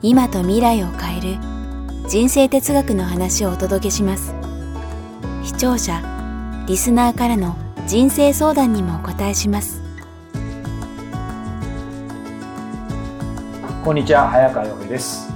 今と未来を変える人生哲学の話をお届けします。視聴者リスナーからの人生相談にもお答えします。こんにちは早川洋平です。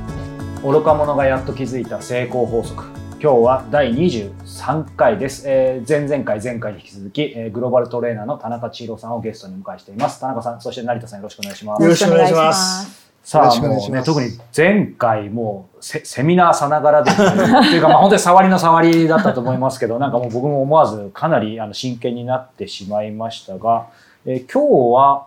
愚か者がやっと気づいた成功法則。今日は第23回です、えー、前々回前回に引き続き、えー、グローバルトレーナーの田中千尋さんをゲストに迎えしています。田中さんそして成田さんよろしくお願いします。よろしくお願いしますさあ、もうね、特に前回もうセセミナーさながらで、っていうか、まあ本当に触りの触りだったと思いますけど、なんかもう僕も思わずかなりあの真剣になってしまいましたが、えー、今日は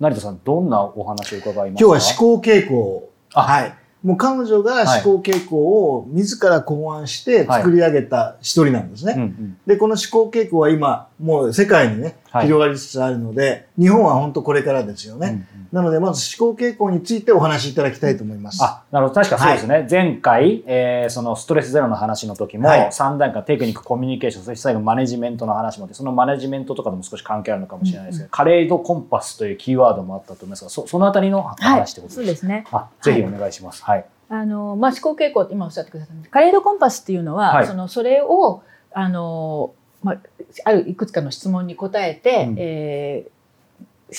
成田さん、どんなお話を伺いますか？今日は思考傾向。はい。もう彼女が思考傾向を自ら考案して作り上げた一人なんですね。はいうんうん、で、この思考傾向は今、もう世界にね、広がりつつあるので、日本は本当これからですよね。うんうん、なので、まず思考傾向についてお話しいただきたいと思います。あ、なるほど。確かそうですね。はい、前回、えー、そのストレスゼロの話の時も、はい、3段階テクニック、コミュニケーション、そして最後マネジメントの話もあって、そのマネジメントとかでも少し関係あるのかもしれないですけど、うんうん、カレードコンパスというキーワードもあったと思いますが、そそのあたりの話ってことですか、はい、そうですね。あ、ぜひお願いします。はいあの、まあ、思考傾向って今おっしゃってくださったカレードコンパスっていうのは、はい、その、それを、あの、まあ、あるいくつかの質問に答えて、うん、えー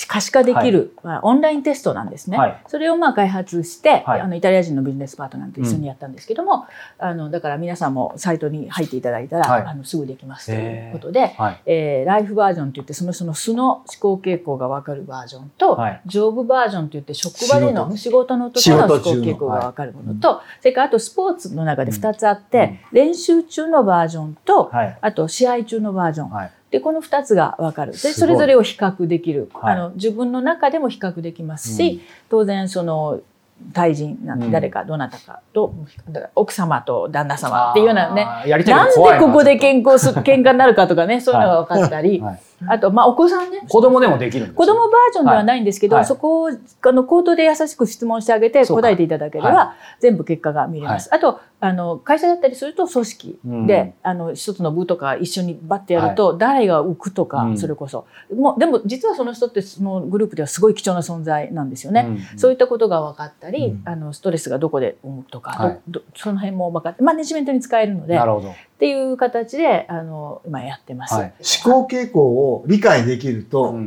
可視化できる、はい、まあ、オンラインテストなんですね。はい、それをまあ開発して、はい、あのイタリア人のビジネスパートナーと一緒にやったんですけども、うん、あのだから皆さんもサイトに入っていただいたら、あのすぐできますということで、えー、ライフバージョンといってそのその素の思考傾向が分かるバージョンと、ジョブバージョンといって職場での仕事。の時の思考傾向が分かるものと、それからあとスポーツの中で2つあって、うん、練習中のバージョンと、あと試合中のバージョン。で、この二つが分かる。で、それぞれを比較できる。はい、あの、自分の中でも比較できますし、うん、当然、その、対人なん。誰かどなたかと、奥様と旦那様っていうようなね。なんでここで健康す 喧嘩になるかとかねそういうのが分かったり、はい。はい、あとまあお子さんね。子供でもできるんです、ね、子供バージョンではないんですけど、はい、そこをあの口頭で優しく質問してあげて答えていただければ、全部結果が見れます、あとあの会社だったりすると組織で、うん、あの一つの部とか一緒にバッてやると、誰が浮くとか、それこそ。もうでも実はその人ってそのグループではすごい貴重な存在なんですよね、うん、そういったことが分かったり、うん、あのストレスがどこで思うとか、はい、その辺も分かってマネジメントに使えるのでっていう形であの今やってます、はい、思考傾向を理解できると、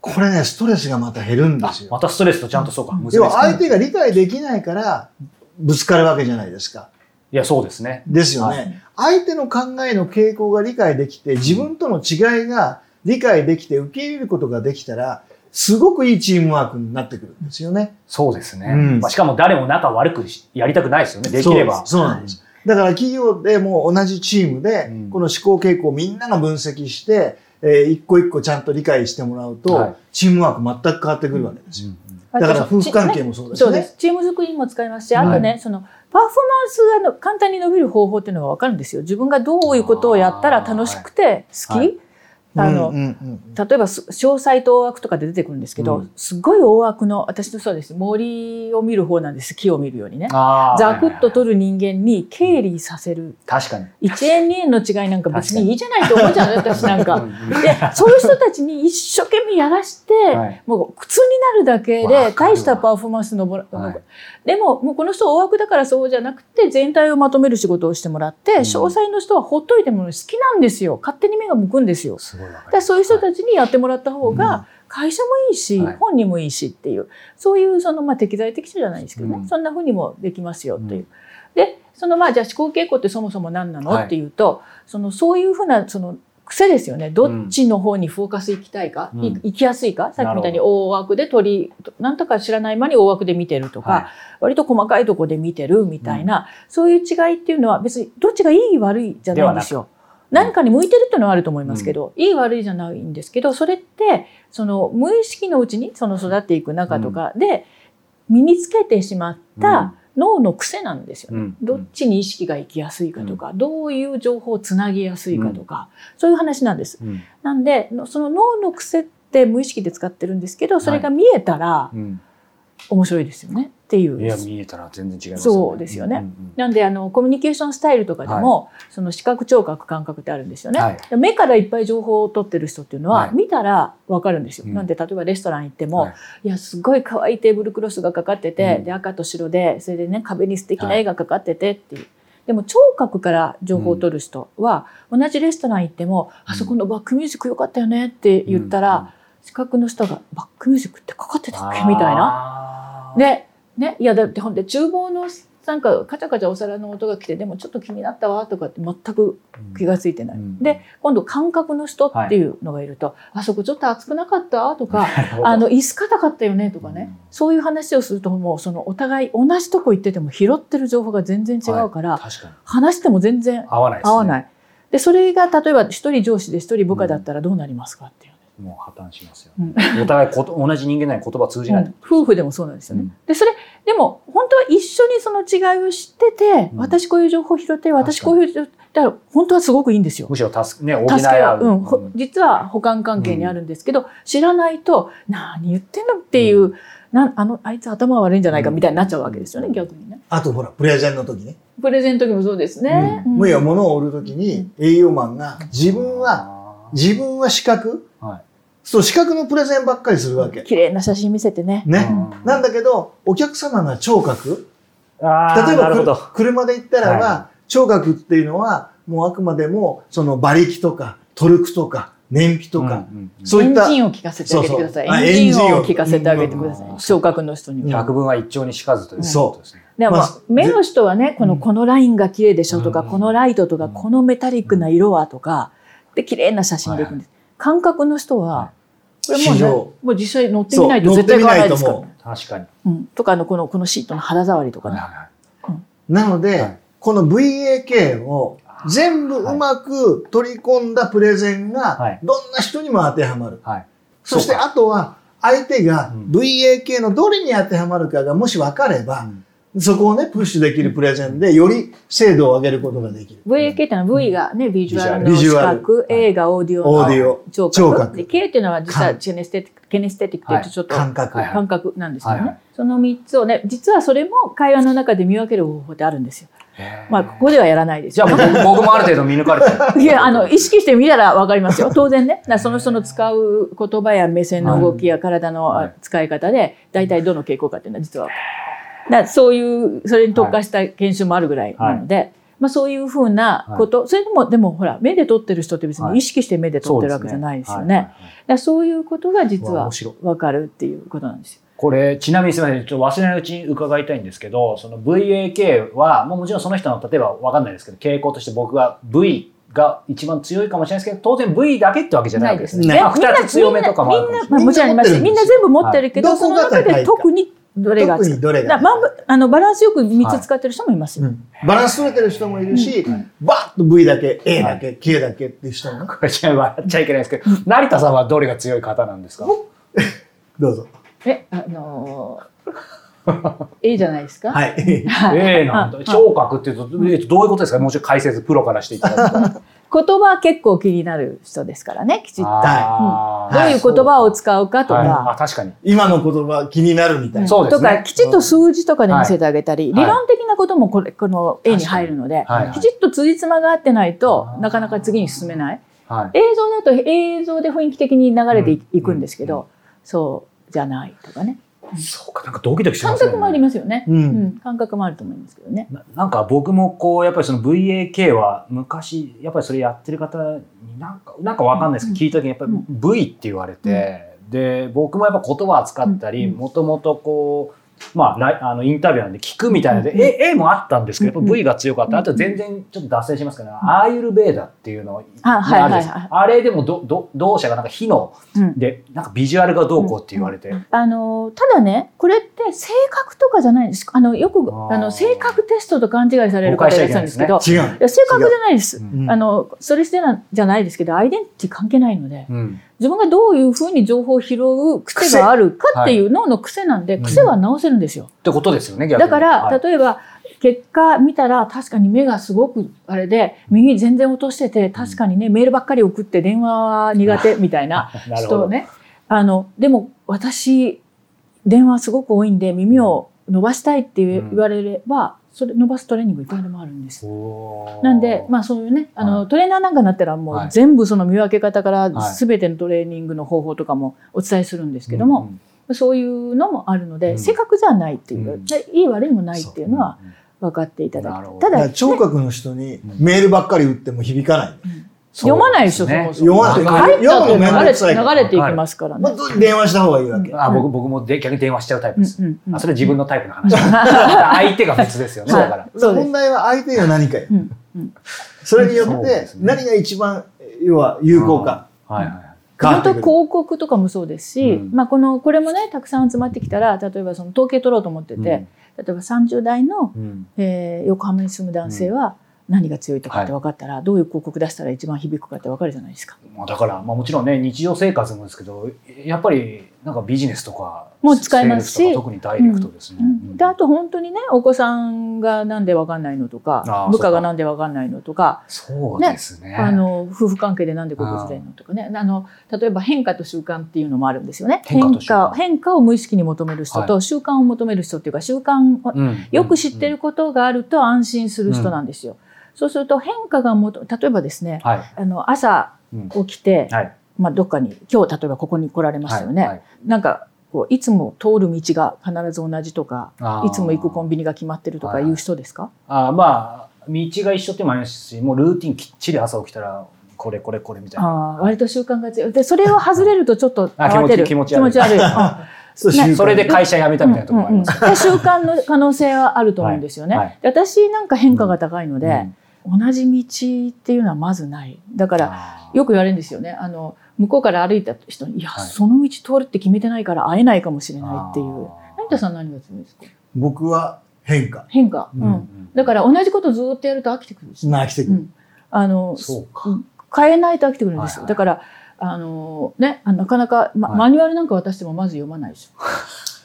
これねストレスがまた減るんですよ。またストレスとちゃんとそうか。要は相手が理解できないからぶつかるわけじゃないですか。いやそうですね。ですよね、はい、相手の考えの傾向が理解できて自分との違いが理解できて受け入れることができたらすごくいいチームワークになってくるんですよね。そうですね。うん、まあ、しかも誰も仲悪くやりたくないですよね。できれば。そうなんです。だから企業でも同じチームで、この思考傾向をみんなが分析して、えー、一個一個ちゃんと理解してもらうと、はい、チームワーク全く変わってくるわけですよ。だから夫婦関係もそうですね。そうです。チーム作りにも使いますし、あとね、はい、その、パフォーマンスが簡単に伸びる方法っていうのがわかるんですよ。自分がどういうことをやったら楽しくて好き、はいあの、例えば詳細と大枠とかで出てくるんですけど、うん、すごい大枠の私とそうです。森を見る方なんです。木を見るようにね。ざくっと取る人間に経理させる。確かに。1円2円の違いなんか別にいいじゃないと思っちゃう私なんか。でそういう人たちに一生懸命やらして、はい、もう苦痛になるだけで大したパフォーマンスのぼら、はい、でももうこの人大枠だからそうじゃなくて全体をまとめる仕事をしてもらって、うん、詳細の人はほっといても好きなんですよ。勝手に目が向くんですよ。だそういう人たちにやってもらった方が会社もいいし、はい、本人もいいしっていうそういうそのまあ適材適所じゃないですけどね、うん、そんなふうにもできますよという。でそのまあじゃあ思考傾向ってそもそも何なの、はい、っていうとそのそういうふうなその癖ですよね。どっちの方にフォーカス行きたいか、うん、行きやすいか？さっきみたいに大枠で取りなんとか知らない間に大枠で見てるとか、はい、割と細かいとこで見てるみたいな、うん、そういう違いっていうのは別にどっちがいい悪いじゃないんですよ。何かに向いてるっていうのはあると思いますけど、うん、いい悪いじゃないんですけどそれってその無意識のうちにその育っていく中とかで身につけてしまった、脳の癖なんですよね、うん、どっちに意識が行きやすいかとか、うん、どういう情報をつなぎやすいかとか、そういう話なんです。なんでその脳の癖って無意識で使ってるんですけどそれが見えたら面白いですよね。っていう。いや、見えたら全然違います、ね、そうですよね。うんうん、なんで、あの、コミュニケーションスタイルとかでも、はい、その視覚聴覚感覚ってあるんですよね。はい、目からいっぱい情報を取ってる人っていうのは、はい、見たらわかるんですよ。なんで、例えばレストラン行っても、い、や、すごい可愛いテーブルクロスがかかってて、うん、で、赤と白で、それでね、壁に素敵な絵がかかっててっていう。でも聴覚から情報を取る人は、同じレストラン行っても、あそこのバックミュージック良かったよねって言ったら、視覚の人がバックミュージックってかかってたっけみたいな。で、ね、いやだってほんで厨房のなんかカチャカチャお皿の音が来てでもちょっと気になったわとかって全く気が付いてない。うん、で今度感覚の人っていうのがいると、はい、あそこちょっと熱くなかったとか あの椅子硬かったよねとかね、うん、そういう話をするともうそのお互い同じとこ行ってても拾ってる情報が全然違うから、はい、話しても全然合わない、ね、合わない。でそれが例えば一人上司で一人部下だったらどうなりますかっていう。もう破綻しますよ、ね、うん、お互いこと同じ人間なの言葉通じない、うん、夫婦でもそうなんですよね、うん、でそれでも本当は一緒にその違いを知ってて、私こういう情報を拾って私こういうだから本当はすごくいいんですよ。むしろ助ね補い合う、う。ん、実は補完関係にあるんですけど、知らないと何言ってんのっていう、なあのあいつ頭悪いんじゃないかみたいになっちゃうわけですよね、逆にね。あとほらプレゼンの時ね。プレゼンの時もそうですね。もういや物を売る時に営業マンが自分は自分は資格、はいそう、視覚のプレゼンばっかりするわけ。綺麗な写真見せてね。ね。なんだけど、お客様が聴覚。例えば、車で行ったらば、はい、聴覚っていうのは、もうあくまでも、その馬力とか、トルクとか、燃費とか、そういった。エンジンを聞かせてあげてください。エンジンを聞かせてあげてください。聴覚の人には。百分は一丁にしかずということですね。でも、目の人はね、この、このラインが綺麗でしょとか、このライトとか、このメタリックな色はとか、で、綺麗な写真でいくんです。感覚の人は、これもうね、もう実際乗ってみないと絶対買わないですから、ね。確かに。うん。とかのこの、このシートの肌触りとかね。なので、はい、この VAK を全部うまく取り込んだプレゼンが、どんな人にも当てはまる。はい、そしてあとは、相手が VAK のどれに当てはまるかがもし分かれば、うんそこをね、プッシュできるプレゼンで、より精度を上げることができる。VAK ってのは V がね、ビジュアルの視覚、A がオーディオオーディオ。聴覚。で、K っていうのは実はチェネステティック、ケネステティックっていうとちょっと感覚。感覚なんですよね。その3つをね、実はそれも会話の中で見分ける方法ってあるんですよ。まあ、ここではやらないです。じゃあ 僕もある程度見抜かれてる。いや、あの、意識してみたらわかりますよ。当然ね。その人の使う言葉や目線の動きや体の使い方で、大体どの傾向かっていうのは実はだそういうそれに特化した研修もあるぐらいなので、はい、まあ、そういうふうなこと、はい、それでもでもほら目で撮ってる人って別に意識して目で撮ってるわけじゃないですよね。そうそういうことが実は分かるっていうことなんですよ。これ、ちなみにすみません、ちょっと忘れないうちに伺いたいんですけど、その VAK は、もうもちろんその人の、例えばわかんないですけど、傾向として僕が V が一番強いかもしれないですけど、当然 V だけってわけじゃないですね。二つ強めとかもあるかもしれない。もちろんあります。みんな全部持ってるけど、その中で特にどれが特にどれが、まあ、あのバランスよく3つ使ってる人もいますよ、はい。うん、バランス取れてる人もいるし、うん、バッと V だけ A だけ、はい、K だけっていう人も これじゃ笑っちゃいけないですけど、成田さんはどれが強い方なんですか？どうぞ。えあのー、A じゃないですか？はい。A なんだ。聴覚っていうとどういうことですか？もうちょっと解説プロからしていただくと 言葉結構気になる人ですからね、きちっと。はい、どういう言葉を使うかとか。はい、確かに。今の言葉気になるみたいな。そうですね。とか、きちっと数字とかで見せてあげたり、理論的なこともこれ、この絵に入るので、きちっと辻褄が合ってないとなかなか次に進めない。映像だと映像で雰囲気的に流れていくんですけど、そうじゃないとかね。そうか、なんかドキドキしますね。感覚もありますよね。うん。感覚もあると思いますけどね。ななんか僕もこう、やっぱりその VAK は昔、やっぱりそれやってる方になんか、なんかわかんないですけど、聞いた時にやっぱり V って言われて、で、僕もやっぱ言葉扱ったり、もともとこう、まあ、あのインタビューなんで聞くみたいなので、うん、A, A もあったんですけど、V が強かった。あと全然ちょっと脱線しますけど、アーユルベーダっていうのをあ,、れでもどど同社がなんか火の、で、なんかビジュアルがどうこうって言われて。あの、ただね、これって性格とかじゃないです。あの、よく、あの、性格テストと勘違いされる方いらっしゃるんですけど、違う。性格じゃないです。あの、それしてじゃないですけど、アイデンティティ関係ないので、自分がどういうふうに情報を拾う癖があるかっていう脳の癖なんで、癖は直せるんですよ。ってことですよね、だから、例えば、結果見たら確かに目がすごくあれで右全然落としてて確かにねメールばっかり送って電話は苦手みたいな 人をねあのでも私電話すごく多いんで耳を伸ばしたいって言われれば、それ伸ばすトレーニングいくらでもあるんです。なんで、まあそういうね、あの、トレーナーなんかになったらもう全部その見分け方から全てのトレーニングの方法とかもお伝えするんですけども、そういうのもあるので、正確じゃないっていう、いい悪いもないっていうのは分かっていただく。ただ、聴覚の人にメールばっかり打っても響かない。読まないでしょ、ね、そもそも。読まない。読むのめんどくさい流れていきますからね。電話した方がいいわけ。あ僕僕も逆に電話しちゃうタイプです。あそれ自分のタイプの話。相手が別ですよね、だから。問題は相手が何かよ。それによって何が一番、要は有効か。はいはい。本当広告とかもそうですし、まあこの、これもね、たくさん集まってきたら、例えばその統計取ろうと思ってて、例えば30代の、え横浜に住む男性は、何が強いとかって分かったら、はい、どういう広告出したら一番響くかって分かるじゃないですか。まあ、だから、まあ、もちろんね日常生活もですけどやっぱりなんかビジネスとかも使えますし。特にダイレクトですね。うん。うん、であと本当にねお子さんがなんで分かんないのとか部下がなんで分かんないのとかそうですね、ね、あの夫婦関係でなんでここずれるのとかね。あの例えば変化と習慣っていうのもあるんですよね。変化変化を無意識に求める人と、習慣を求める人っていうか習慣をよく知ってることがあると安心する人なんですよ。そうすると変化がもと例えばですね、はい、あの朝起きて、うんはい、まあ、どっかに今日例えばここに来られましたよね、はいはい、なんかこういつも通る道が必ず同じとかいつも行くコンビニが決まってるとかい。う人ですか？あまあ道が一緒ってもありますしもうルーティンきっちり朝起きたらこれこれこれみたいな。あ割と習慣が強い。でそれを外れるとちょっと慌てる。気持ち悪い。気持ち悪い、ね、それで会社辞めたみたいなところあります、うんうん、習慣の可能性はあると思うんですよね、はい。はい、私なんか変化が高いので、うん同じ道っていうのはまずない。だから、よく言われるんですよね。あの、向こうから歩いた人に、いや、はい、その道通るって決めてないから会えないかもしれないっていう。成田さん何が強いですか？僕は変化。変化。うん。うん、だから同じことずっとやると飽きてくるんです飽きてくる。うん、あの、そうか。変えないと飽きてくるんですよ。はいはい、だから、あの、ね、なかなか、ま、マニュアルなんか渡してもまず読まないです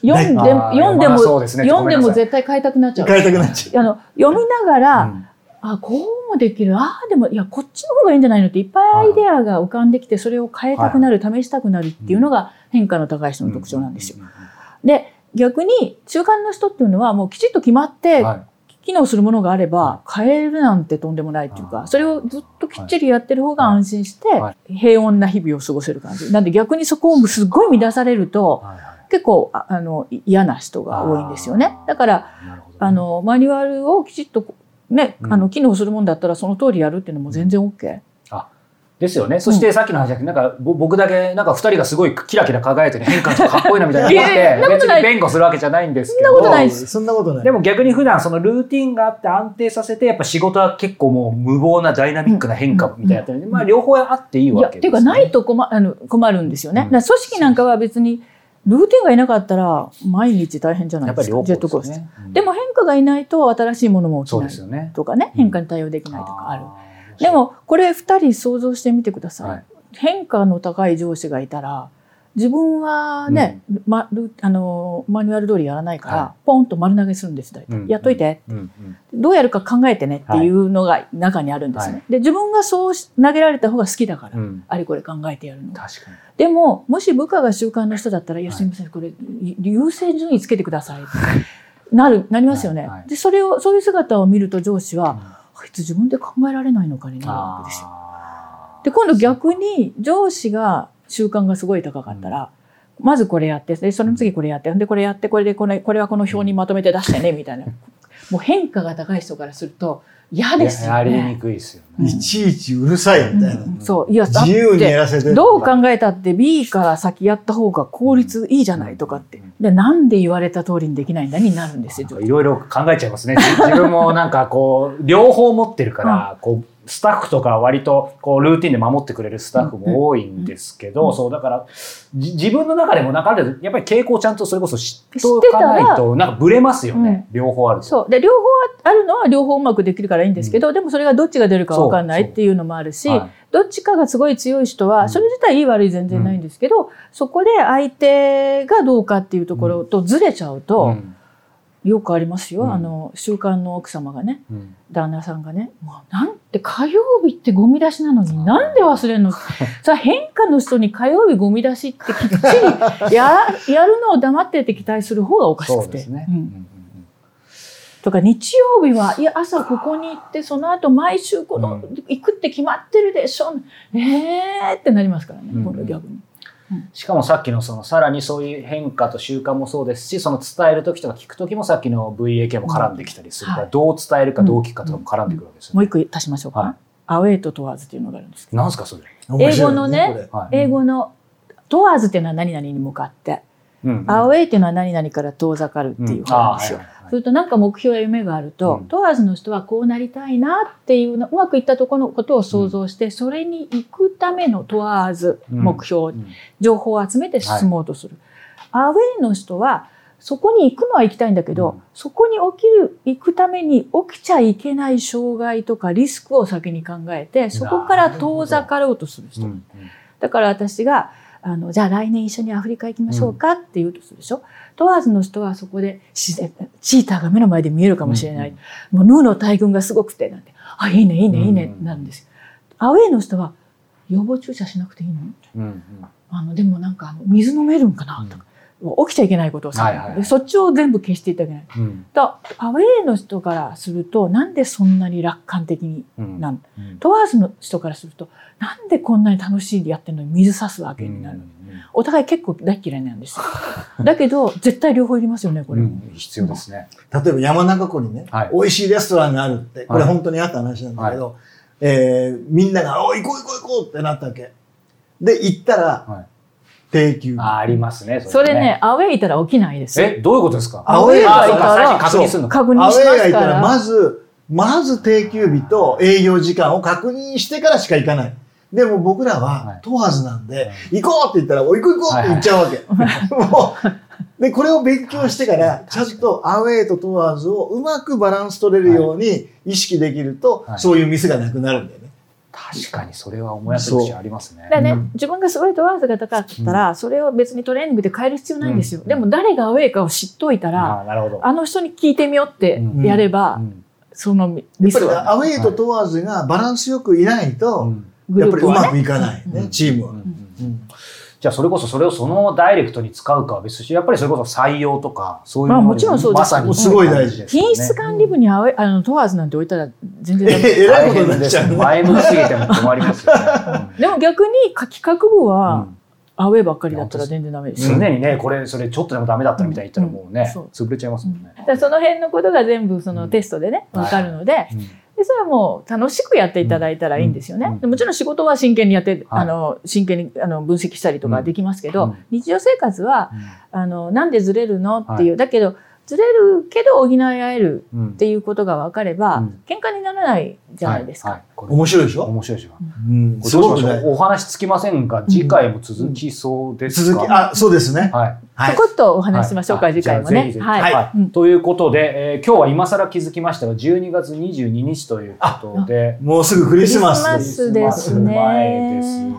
よ。読んで、読んでも、読んでも絶対変えたくなっちゃう。変えたくなっちゃう。あの、読みながら、あこうもできる。ああでもいやこっちの方がいいんじゃないのっていっぱいアイデアが浮かんできてそれを変えたくなる、試したくなるっていうのが変化の高い人の特徴なんですよ。で逆に中間の人っていうのはもうきちっと決まって機能するものがあれば変えるなんてとんでもないっていうかそれをずっときっちりやってる方が安心して平穏な日々を過ごせる感じ。なんで逆にそこをすごい乱されると結構あの嫌な人が多いんですよね。だからあのマニュアルをきちっとね、あの機能するもんだったらその通りやるっていうのも全然 OK。あですよね。そしてさっきの話だけど、なんか僕だけなんか二人がすごいキラキラ輝いてる変化とかっこいいなみたいな思って別に弁護するわけじゃないんですけど。そんなことないです。そんなことない。でも逆に普段そのルーティンがあって安定させてやっぱ仕事は結構もう無謀なダイナミックな変化みたいなやっまあ両方あっていいわけです、ね。っていうかないと困あの困るんですよね。組織なんかは別にルーティンがいなかったら毎日大変じゃないですか、ジェットコースター、でも変化がいないと新しいものも起きないとかね、変化に対応できないとかある。でもこれ2人想像してみてください。変化の高い上司がいたら自分はね、うん、ま、あのマニュアル通りやらないから、はい、ポンと丸投げするんです大体、うん、やっといて、うん、どうやるか考えてねっていうのが中にあるんですね、はい、で自分がそう投げられた方が好きだから、あれこれ考えてやるの。でももし部下が習慣の人だったら「いやすみませんこれ優先順位つけてください」って なるなりますよね、はい、でそれをそういう姿を見ると上司は、あいつ自分で考えられないのかになるわけですよで今度逆に上司が習慣がすごい高かったら、まずこれやって、で、その次これやって、で、これやって、これで、これ、これはこの表にまとめて出してね、みたいな。もう変化が高い人からすると、嫌ですよね。やりにくいですよね。いちいちうるさいみたいな。うん、そう。いや、自由にやらせて。どう考えたって B から先やった方が効率いいじゃないとかって。で、なんで言われた通りにできないんだになるんですよ。いろいろ考えちゃいますね。自分もなんかこう、両方持ってるから、こう、スタッフとか割とこうルーティンで守ってくれるスタッフも多いんですけど、そうだから自分の中でもなんかあるやっぱり傾向ちゃんとそれこそ知っておかないとなんかブレますよね、両方あるそう。で両方あるのは両方うまくできるからいいんですけど、でもそれがどっちが出るか分かんないっていうのもあるし、どっちかがすごい強い人はそれ自体いい悪い全然ないんですけど、そこで相手がどうかっていうところとずれちゃうと。よくありますよ、うん、あの習慣の奥様がね、うん、旦那さんがね「もうなんて火曜日ってゴミ出しなのになんで忘れるの? 」それ変化の人に火曜日ゴミ出しってきっちりや やるのを黙ってて期待する方がおかしくて。ね。うん。とか日曜日はいや朝ここに行ってその後毎週この、行くって決まってるでしょ。ええー、ってなりますからね、これ逆に。しかもさっきのそのさらにそういう変化と習慣もそうですしその伝える時とか聞く時もさっきの VAK も絡んできたりするから、どう伝えるかどう聞くかとかも絡んでくるわけですよ、ね、もう一個足しましょうか、はい、アウェイと問わずっていうのがあるんですけど。何すかそれ？英語のね、英語の問わずっていうのは何々に向かって、うん。うん、アウェイっていうのは何々から遠ざかるっていうことなんですよ、うんするとなんか目標や夢があると、問わずの人はこうなりたいなっていうのうまくいったところのことを想像して、それに行くための問わず目標、情報を集めて進もうとする。アウェイの人はそこに行くのは行きたいんだけど、そこに起きる、行くために起きちゃいけない障害とかリスクを先に考えて、そこから遠ざかろうとする人。だから私が、あの、じゃあ来年一緒にアフリカ行きましょうか？って言うとするでしょ？問わずの人はそこで自然、チーターが目の前で見えるかもしれない。うん。うん、もうヌーの大群がすごくて、なんて、あ、いいね、いいね、いいね、なるんですよ。アウェイの人は、予防注射しなくていいの、うんうん、あの、でもなんか、水飲めるんかな？とか。起きちゃいけないことをさ、はいはい、そっちを全部消していただけない。うん、だアウェイの人からすると、なんでそんなに楽観的になん、うん、問わずの人からすると、なんでこんなに楽しいでやってるのに水差すわけになる？うんお互い結構大嫌いなんですよ。だけど、絶対両方いりますよね、これ。うん、必要ですね。例えば山中湖にね、はい、美味しいレストランがあるって、これ本当にあった話なんだけど、はい、えー、みんなが、お行こう行こう行こうってなったわけ。で、行ったら、はい定休あありますね。それね、ねアウェイいたら起きないですえ、どういうことですか？アウェイがいたら、確認するの確認しますから。アウェイがいたら、まず、まず定休日と営業時間を確認してからしか行かない。でも僕らは問わずなんで、行こうって言ったら、お行こう行こうって言っちゃうわけ。もう、で、これを勉強してから、ちゃんとアウェイと問わずをうまくバランス取れるように意識できると、そういうミスがなくなるんだよね。確かにそれは思いやすい節ありますね。だね、自分がすごい問わずが高かったら、それを別にトレーニングで変える必要ないんですよ。でも誰がアウェイかを知っといたら、あの人に聞いてみようってやれば、そのミスは。アウェイと問わずがバランスよくいないと、やっぱりうまくいかないね、チームは。じゃあそれこそそれをそのダイレクトに使うかは別しやっぱりそれこそ採用とかそういうまあもちろんそうです。まさにすごい大事です、ね、品質管理部にああの問わずなんて置いたら全然えらいことになっちゃう前向きすぎても困りますよね、でも逆に企画部は、アウェーばっかりだったら全然ダメです。常にね、これ、それちょっとでもダメだったみたいに言ったらもうね、潰れちゃいますもんね。その辺のことが全部そのテストでね、わかるので、でそれはもう楽しくやっていただいたらいいんですよね。うん、もちろん仕事は真剣にやって、あの真剣にあの分析したりとかできますけど、うん、日常生活は、あのなんでずれるの？っていう、だけどずれるけど補い合えるっていうことが分かれば、うん、喧嘩にならないじゃないですか。はい。はい、面白いでしょ？面白いでしょ。うん、すごくね、お話つきませんが、次回も続きそうですか、続き、あ、そうですね。はい。はい、ちょこっとお話しましょうか、次回もね。はい。はい、ということで、えー、今日は今更気づきましたが、12月22日ということで。もうすぐクリスマス。クリスマス前ですね。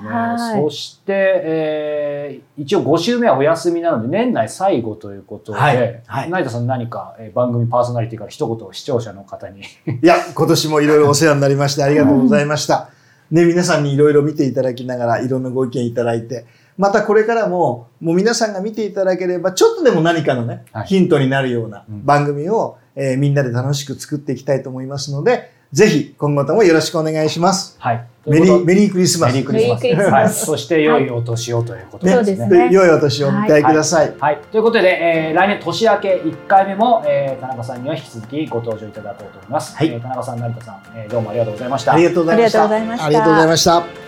そして、えー、一応5週目はお休みなので、年内最後ということで、はい。はい、成田さん何か、えー、番組パーソナリティから一言視聴者の方に。いや、今年もいろいろお世話になりまして、ありがとうございました。ね、皆さんにいろいろ見ていただきながら、いろんなご意見いただいて、またこれからも、もう皆さんが見ていただければ、ちょっとでも何かのね、はい、ヒントになるような番組を、えー、みんなで楽しく作っていきたいと思いますので、ぜひ今後ともよろしくお願いします。はい。メリー、メリークリスマス。メリークリスマス。はい。そして良いお年をということですね。ね良いお年をお迎えください。はい。ということで、えー、来年年明け1回目も、えー、田中さんには引き続きご登場いただこうと思います。はい。えー、田中さん、成田さん、えー、どうもありがとうございました。ありがとうございました。ありがとうございました。ありがとうございました。